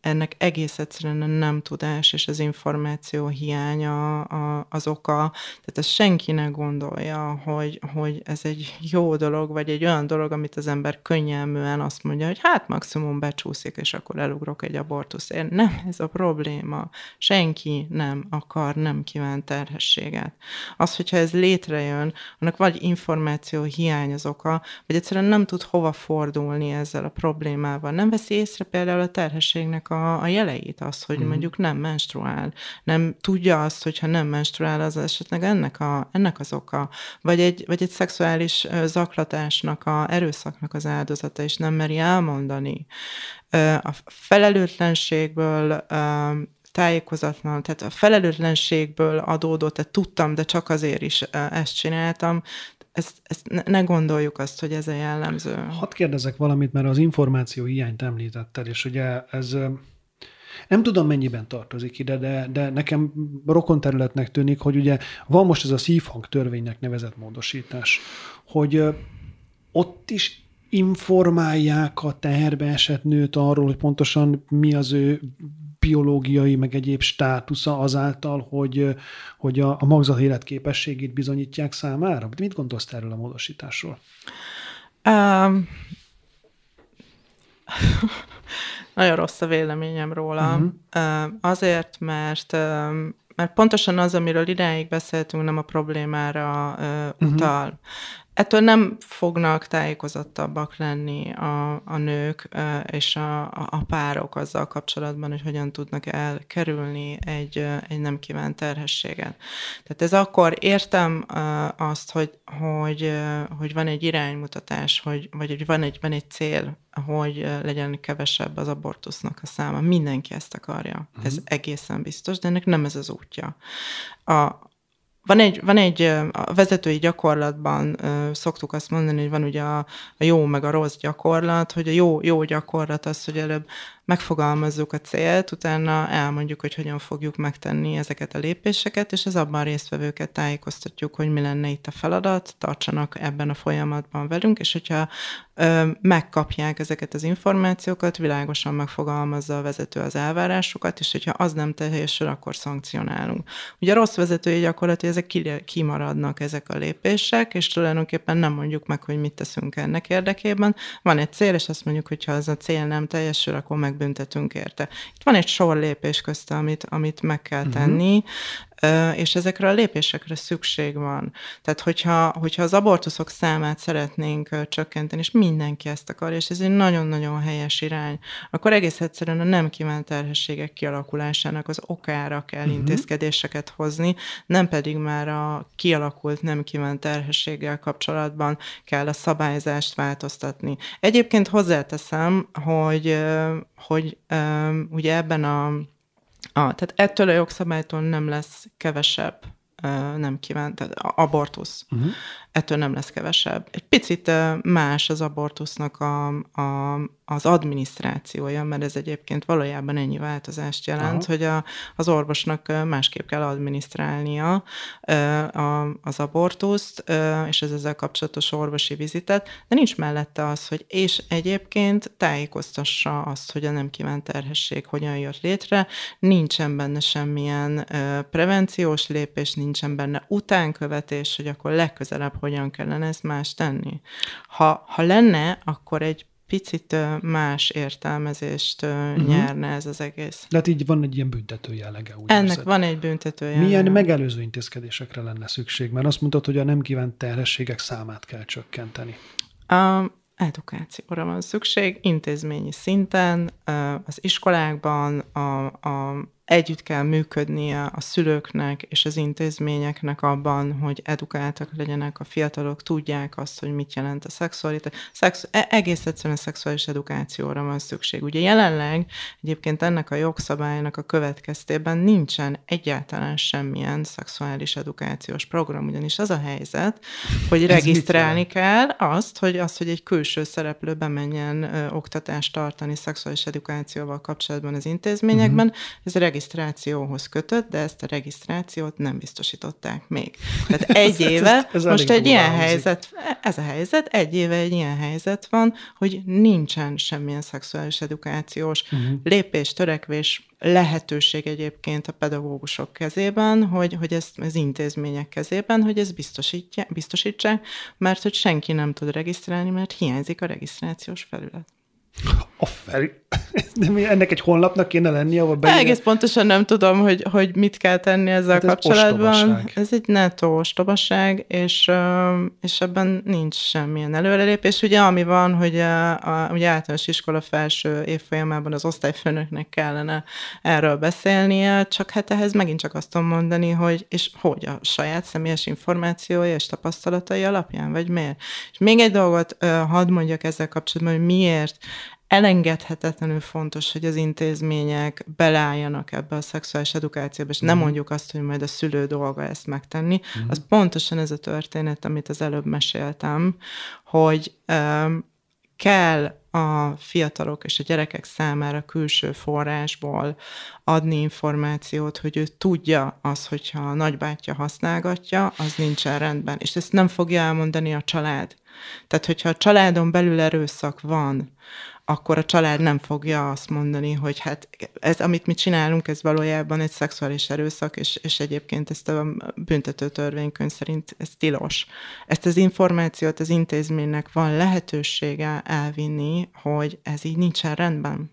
ennek egész egyszerűen nem tudás és az információ hiánya az oka. Tehát ezt senki ne gondolja, hogy, hogy ez egy jó dolog, vagy egy olyan dolog, amit az ember könnyelműen azt mondja, hogy hát maximum becsúszik, és akkor elugrok egy abortuszért. Nem ez a probléma. Senki nem akar, nem kíván terhességet. Az, hogyha ez létrejön, annak vagy információ hiány az oka, vagy egyszerűen nem tud hova fordulni ezzel a problémával. Nem veszi észre például a terhességnek a, a jeleit, az, hogy mm. mondjuk nem menstruál, nem tudja azt, hogyha nem menstruál, az esetleg ennek, a, ennek az oka, vagy egy, vagy egy szexuális zaklatásnak, a erőszaknak az áldozata, és nem meri elmondani. A felelőtlenségből tájékozatlan, tehát a felelőtlenségből adódott, tehát tudtam, de csak azért is ezt csináltam, ezt, ezt ne, gondoljuk azt, hogy ez a jellemző. Hadd kérdezek valamit, mert az információ hiányt említetted, és ugye ez nem tudom, mennyiben tartozik ide, de, de nekem rokon területnek tűnik, hogy ugye van most ez a szívhang törvénynek nevezett módosítás, hogy ott is informálják a teherbe esett nőt arról, hogy pontosan mi az ő biológiai, meg egyéb státusza azáltal, hogy, hogy a, a magzat életképességét bizonyítják számára? Mit gondolsz erről a módosításról? Um, nagyon rossz a véleményem róla. Uh-huh. Azért, mert mert pontosan az, amiről idáig beszéltünk, nem a problémára uh, utal. Ettől nem fognak tájékozottabbak lenni a, a nők és a, a párok azzal kapcsolatban, hogy hogyan tudnak elkerülni egy, egy nem kívánt terhességet. Tehát ez akkor értem azt, hogy, hogy, hogy van egy iránymutatás, hogy, vagy hogy van egy, van egy cél, hogy legyen kevesebb az abortusznak a száma. Mindenki ezt akarja. Uh-huh. Ez egészen biztos, de ennek nem ez az útja. A, van egy, van egy a vezetői gyakorlatban szoktuk azt mondani, hogy van ugye a, a jó meg a rossz gyakorlat, hogy a jó, jó gyakorlat az, hogy előbb megfogalmazzuk a célt, utána elmondjuk, hogy hogyan fogjuk megtenni ezeket a lépéseket, és az abban résztvevőket tájékoztatjuk, hogy mi lenne itt a feladat, tartsanak ebben a folyamatban velünk, és hogyha ö, megkapják ezeket az információkat, világosan megfogalmazza a vezető az elvárásokat, és hogyha az nem teljesül, akkor szankcionálunk. Ugye a rossz vezetői gyakorlat, hogy ezek kimaradnak ezek a lépések, és tulajdonképpen nem mondjuk meg, hogy mit teszünk ennek érdekében. Van egy cél, és azt mondjuk, hogy ha ez a cél nem teljesül, akkor meg megbüntetünk érte. Itt van egy sor lépés közt, amit, amit meg kell mhm. tenni. És ezekre a lépésekre szükség van. Tehát, hogyha, hogyha az abortuszok számát szeretnénk csökkenteni, és mindenki ezt akarja, és ez egy nagyon-nagyon helyes irány, akkor egész egyszerűen a nem kívánt terhességek kialakulásának az okára kell uh-huh. intézkedéseket hozni, nem pedig már a kialakult nem kívánt terhességgel kapcsolatban kell a szabályzást változtatni. Egyébként hozzáteszem, hogy hogy ugye ebben a, a, tehát ettől a jogszabálytól nem lesz kevesebb nem kívánt, tehát abortusz. Uh-huh ettől nem lesz kevesebb. Egy picit más az abortusznak a, a, az adminisztrációja, mert ez egyébként valójában ennyi változást jelent, Aha. hogy a, az orvosnak másképp kell adminisztrálnia a, az abortuszt, és ez ezzel kapcsolatos orvosi vizitet, de nincs mellette az, hogy és egyébként tájékoztassa azt, hogy a nem kívánt terhesség hogyan jött létre, nincsen benne semmilyen prevenciós lépés, nincsen benne utánkövetés, hogy akkor legközelebb hogyan kellene ezt más tenni. Ha, ha lenne, akkor egy picit más értelmezést uh-huh. nyerne ez az egész. De hát így van egy ilyen büntető jellege. Úgy Ennek érzed. van egy büntető jellege. Milyen megelőző intézkedésekre lenne szükség? Mert azt mondtad, hogy a nem kívánt terhességek számát kell csökkenteni. A edukációra van szükség, intézményi szinten, az iskolákban, a, a együtt kell működnie a szülőknek és az intézményeknek abban, hogy edukáltak legyenek a fiatalok, tudják azt, hogy mit jelent a szexualitás. Szex, e, egész egyszerűen szexuális edukációra van szükség. Ugye jelenleg egyébként ennek a jogszabálynak a következtében nincsen egyáltalán semmilyen szexuális edukációs program, ugyanis az a helyzet, hogy regisztrálni kell azt, hogy az, hogy egy külső szereplő bemenjen ö, oktatást tartani szexuális edukációval kapcsolatban az intézményekben, uh-huh. ez regisztrációhoz kötött, de ezt a regisztrációt nem biztosították még. Tehát egy éve, ez, ez, ez most egy ilyen hangzik. helyzet, ez a helyzet, egy éve egy ilyen helyzet van, hogy nincsen semmilyen szexuális edukációs uh-huh. lépés, törekvés, lehetőség egyébként a pedagógusok kezében, hogy, hogy ezt az intézmények kezében, hogy ezt biztosítsák, mert hogy senki nem tud regisztrálni, mert hiányzik a regisztrációs felület. A fel... De ennek egy honlapnak kéne lennie, ahol beírja... Egész pontosan nem tudom, hogy, hogy mit kell tenni ezzel hát ez kapcsolatban. Ostobaság. Ez egy netto ostobaság, és, és ebben nincs semmilyen előrelépés. Ugye ami van, hogy a, a, ugye általános iskola felső évfolyamában az osztályfőnöknek kellene erről beszélnie, csak hát ehhez megint csak azt tudom mondani, hogy és hogy a saját személyes információja és tapasztalatai alapján, vagy miért. És még egy dolgot hadd mondjak ezzel kapcsolatban, hogy miért elengedhetetlenül fontos, hogy az intézmények beleálljanak ebbe a szexuális edukációba, és mm. nem mhm. mondjuk azt, hogy majd a szülő dolga ezt megtenni. Mm. Az pontosan ez a történet, amit az előbb meséltem, hogy um, kell a fiatalok és a gyerekek számára külső forrásból adni információt, hogy ő tudja az, hogyha a nagybátyja használgatja, az nincsen rendben. És ezt nem fogja elmondani a család. Tehát, hogyha a családon belül erőszak van, akkor a család nem fogja azt mondani, hogy hát ez, amit mi csinálunk, ez valójában egy szexuális erőszak, és, és egyébként ezt a büntető törvénykönyv szerint ez tilos. Ezt az információt az intézménynek van lehetősége elvinni, hogy ez így nincsen rendben.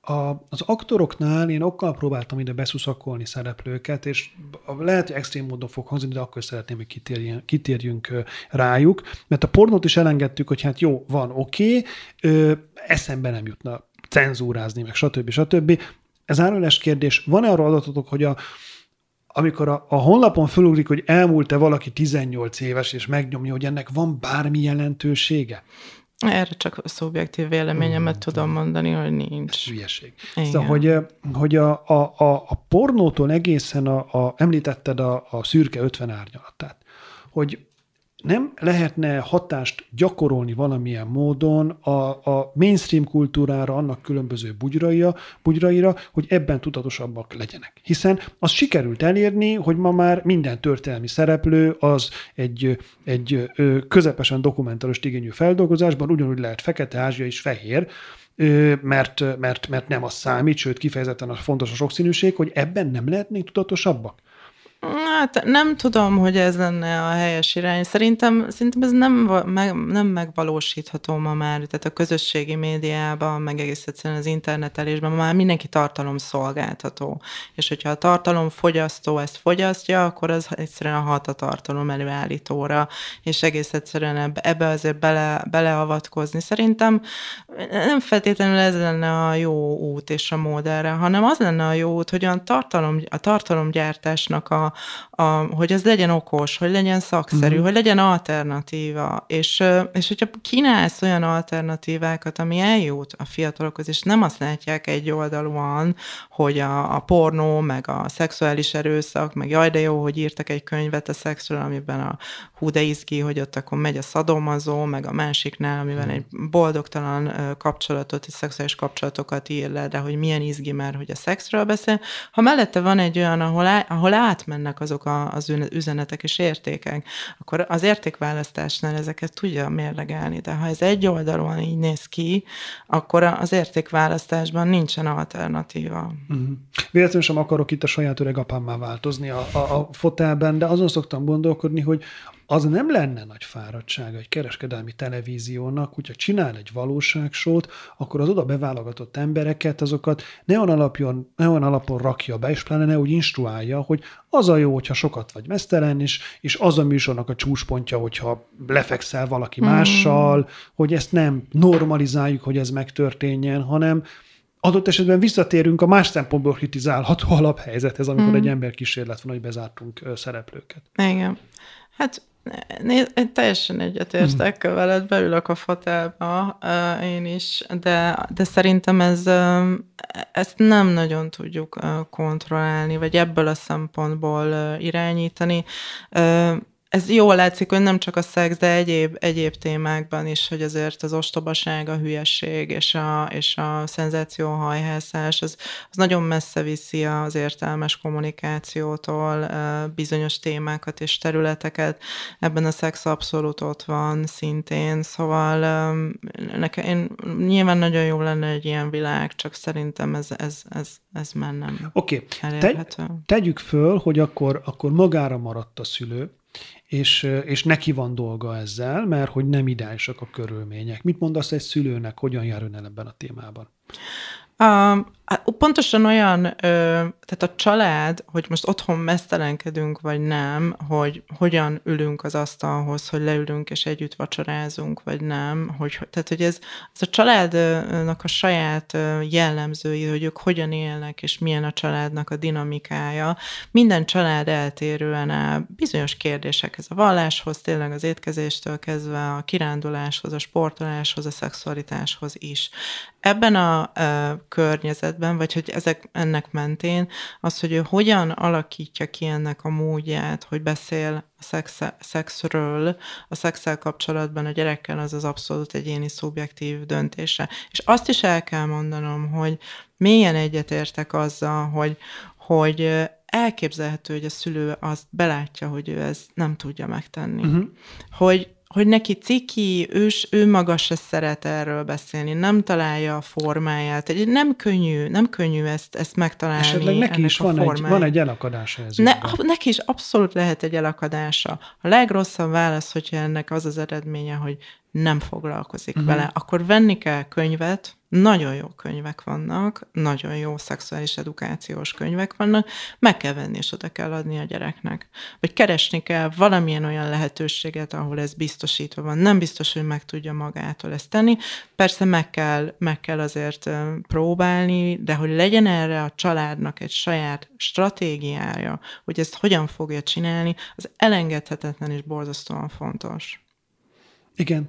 A, az aktoroknál én okkal próbáltam ide beszuszakolni szereplőket, és lehet, hogy extrém módon fog hangzni, de akkor szeretném, hogy kitérjünk, kitérjünk rájuk, mert a pornót is elengedtük, hogy hát jó, van, oké, okay, eszembe nem jutna cenzúrázni, meg stb. stb. Ez árulás kérdés. Van-e arra adatotok, hogy a, amikor a, a honlapon fölugrik, hogy elmúlt-e valaki 18 éves, és megnyomja, hogy ennek van bármi jelentősége? Erre csak a szubjektív véleményemet mm, tudom mondani, hogy nincs. Ez hülyeség. Szóval, hogy, hogy a, a, a, a pornótól egészen a, a említetted a, a szürke 50 árnyalatát, hogy nem lehetne hatást gyakorolni valamilyen módon a, a mainstream kultúrára, annak különböző bugyraira, bugyraira, hogy ebben tudatosabbak legyenek. Hiszen az sikerült elérni, hogy ma már minden történelmi szereplő az egy, egy közepesen dokumentáros igényű feldolgozásban ugyanúgy lehet fekete, ázsia és fehér, mert, mert, mert nem az számít, sőt kifejezetten a fontos a sokszínűség, hogy ebben nem lehetnénk tudatosabbak? Hát nem tudom, hogy ez lenne a helyes irány. Szerintem, szerintem ez nem, meg, nem megvalósítható ma már, tehát a közösségi médiában, meg egész egyszerűen az internetelésben ma már mindenki tartalom szolgáltató. És hogyha a tartalom fogyasztó ezt fogyasztja, akkor az egyszerűen hat a tartalom előállítóra, és egész egyszerűen ebbe, azért bele, beleavatkozni. Szerintem nem feltétlenül ez lenne a jó út és a mód erre, hanem az lenne a jó út, hogy a, tartalom, a tartalomgyártásnak a, a, hogy ez legyen okos, hogy legyen szakszerű, uh-huh. hogy legyen alternatíva, és, és hogyha kínálsz olyan alternatívákat, ami eljut a fiatalokhoz, és nem azt látják egy oldalúan, hogy a, a pornó, meg a szexuális erőszak, meg jaj, de jó, hogy írtak egy könyvet a szexről, amiben a hú, de izgi, hogy ott akkor megy a szadomazó, meg a másiknál, amiben uh-huh. egy boldogtalan kapcsolatot, egy szexuális kapcsolatokat ír le, de hogy milyen izgi, mert hogy a szexről beszél. Ha mellette van egy olyan, ahol, á, ahol átmen mennek azok a, az üzenetek és értékek, akkor az értékválasztásnál ezeket tudja mérlegelni. De ha ez egy oldalon így néz ki, akkor az értékválasztásban nincsen alternatíva. Uh-huh. Véletlenül sem akarok itt a saját öreg apámmá változni a, a, a fotelben, de azon szoktam gondolkodni, hogy az nem lenne nagy fáradtsága egy kereskedelmi televíziónak, hogyha csinál egy valóságsót, akkor az oda beválogatott embereket, azokat ne olyan, alapjon, ne olyan alapon rakja be, és pláne ne úgy instruálja, hogy az a jó, hogyha sokat vagy mesztelen, és, és az a műsornak a csúcspontja, hogyha lefekszel valaki mm. mással, hogy ezt nem normalizáljuk, hogy ez megtörténjen, hanem adott esetben visszatérünk a más szempontból kritizálható alaphelyzethez, amikor mm. egy ember kísérlet van, hogy bezártunk szereplőket. Igen. Hát Nézd, én teljesen egyetértek mm. veled, beülök a fotelba, én is, de, de szerintem ez, ezt nem nagyon tudjuk kontrollálni, vagy ebből a szempontból irányítani ez jól látszik, hogy nem csak a szex, de egyéb, egyéb témákban is, hogy azért az ostobaság, a hülyesség és a, és a szenzációhajhászás, az, az nagyon messze viszi az értelmes kommunikációtól bizonyos témákat és területeket. Ebben a szex abszolút ott van szintén, szóval nekem, én, nyilván nagyon jó lenne egy ilyen világ, csak szerintem ez, ez, ez, ez már nem Oké, okay. Te, tegyük föl, hogy akkor, akkor magára maradt a szülő, és, és neki van dolga ezzel, mert hogy nem ideálisak a körülmények. Mit mondasz egy szülőnek, hogyan jár ön el ebben a témában? Um, pontosan olyan, ö, tehát a család, hogy most otthon mesztelenkedünk, vagy nem, hogy hogyan ülünk az asztalhoz, hogy leülünk és együtt vacsorázunk, vagy nem, hogy, tehát hogy ez, ez a családnak a saját jellemzői, hogy ők hogyan élnek, és milyen a családnak a dinamikája. Minden család eltérően áll bizonyos kérdésekhez, a valláshoz, tényleg az étkezéstől kezdve a kiránduláshoz, a sportoláshoz, a szexualitáshoz is. Ebben a, a környezetben, vagy hogy ezek ennek mentén, az, hogy ő hogyan alakítja ki ennek a módját, hogy beszél a szex, szexről, a szexel kapcsolatban a gyerekkel, az az abszolút egyéni szubjektív döntése. És azt is el kell mondanom, hogy mélyen egyetértek azzal, hogy, hogy elképzelhető, hogy a szülő azt belátja, hogy ő ezt nem tudja megtenni. Uh-huh. Hogy hogy neki ciki, ő, ő maga se szeret erről beszélni, nem találja a formáját. Egy, nem könnyű, nem könnyű ezt, ezt megtalálni. Esetleg neki is van egy, van egy elakadása ez. Ne, neki is abszolút lehet egy elakadása. A legrosszabb válasz, hogyha ennek az az eredménye, hogy nem foglalkozik uh-huh. vele, akkor venni kell könyvet, Nagyon jó könyvek vannak, nagyon jó szexuális edukációs könyvek vannak, meg kell venni és oda kell adni a gyereknek. Vagy keresni kell valamilyen olyan lehetőséget, ahol ez biztosítva van. Nem biztos, hogy meg tudja magától ezt tenni. Persze meg kell, meg kell azért próbálni, de hogy legyen erre a családnak egy saját stratégiája, hogy ezt hogyan fogja csinálni, az elengedhetetlen és borzasztóan fontos. Igen,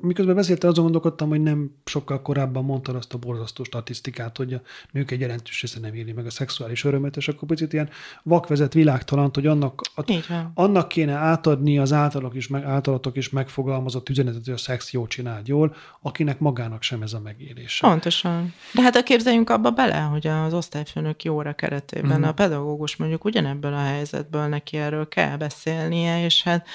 miközben beszéltél, azon gondolkodtam, hogy nem sokkal korábban mondtad azt a borzasztó statisztikát, hogy a nők egy jelentős része nem éli meg a szexuális örömet, és akkor picit ilyen vakvezet világtalant, hogy annak, a, annak kéne átadni az általak is, meg, általatok is megfogalmazott üzenetet, hogy a szex jó csináld jól, akinek magának sem ez a megélése. Pontosan. De hát a képzeljünk abba bele, hogy az osztályfőnök óra keretében mm. a pedagógus mondjuk ugyanebből a helyzetből neki erről kell beszélnie, és hát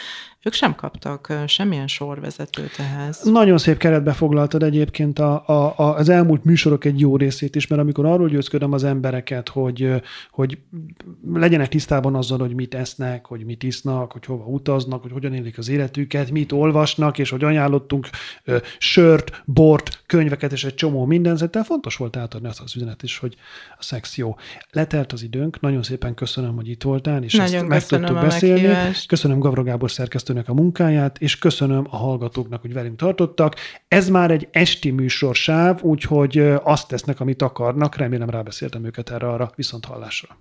ők sem kaptak semmilyen sorvezetőt ehhez. Nagyon szép keretbe foglaltad egyébként a, a, a, az elmúlt műsorok egy jó részét is, mert amikor arról győzködöm az embereket, hogy, hogy legyenek tisztában azzal, hogy mit esznek, hogy mit isznak, hogy hova utaznak, hogy hogyan élik az életüket, mit olvasnak, és hogy ajánlottunk ö, sört, bort, könyveket és egy csomó mindent, tehát fontos volt átadni azt az üzenet is, hogy a szex jó. Letelt az időnk, nagyon szépen köszönöm, hogy itt voltál, és nagyon ezt meg tudtuk beszélni. Meghívást. Köszönöm Gavra Gábor szerkesztő szerkesztőnek a munkáját, és köszönöm a hallgatóknak, hogy velünk tartottak. Ez már egy esti műsorsáv, úgyhogy azt tesznek, amit akarnak. Remélem rábeszéltem őket erre arra viszont hallásra.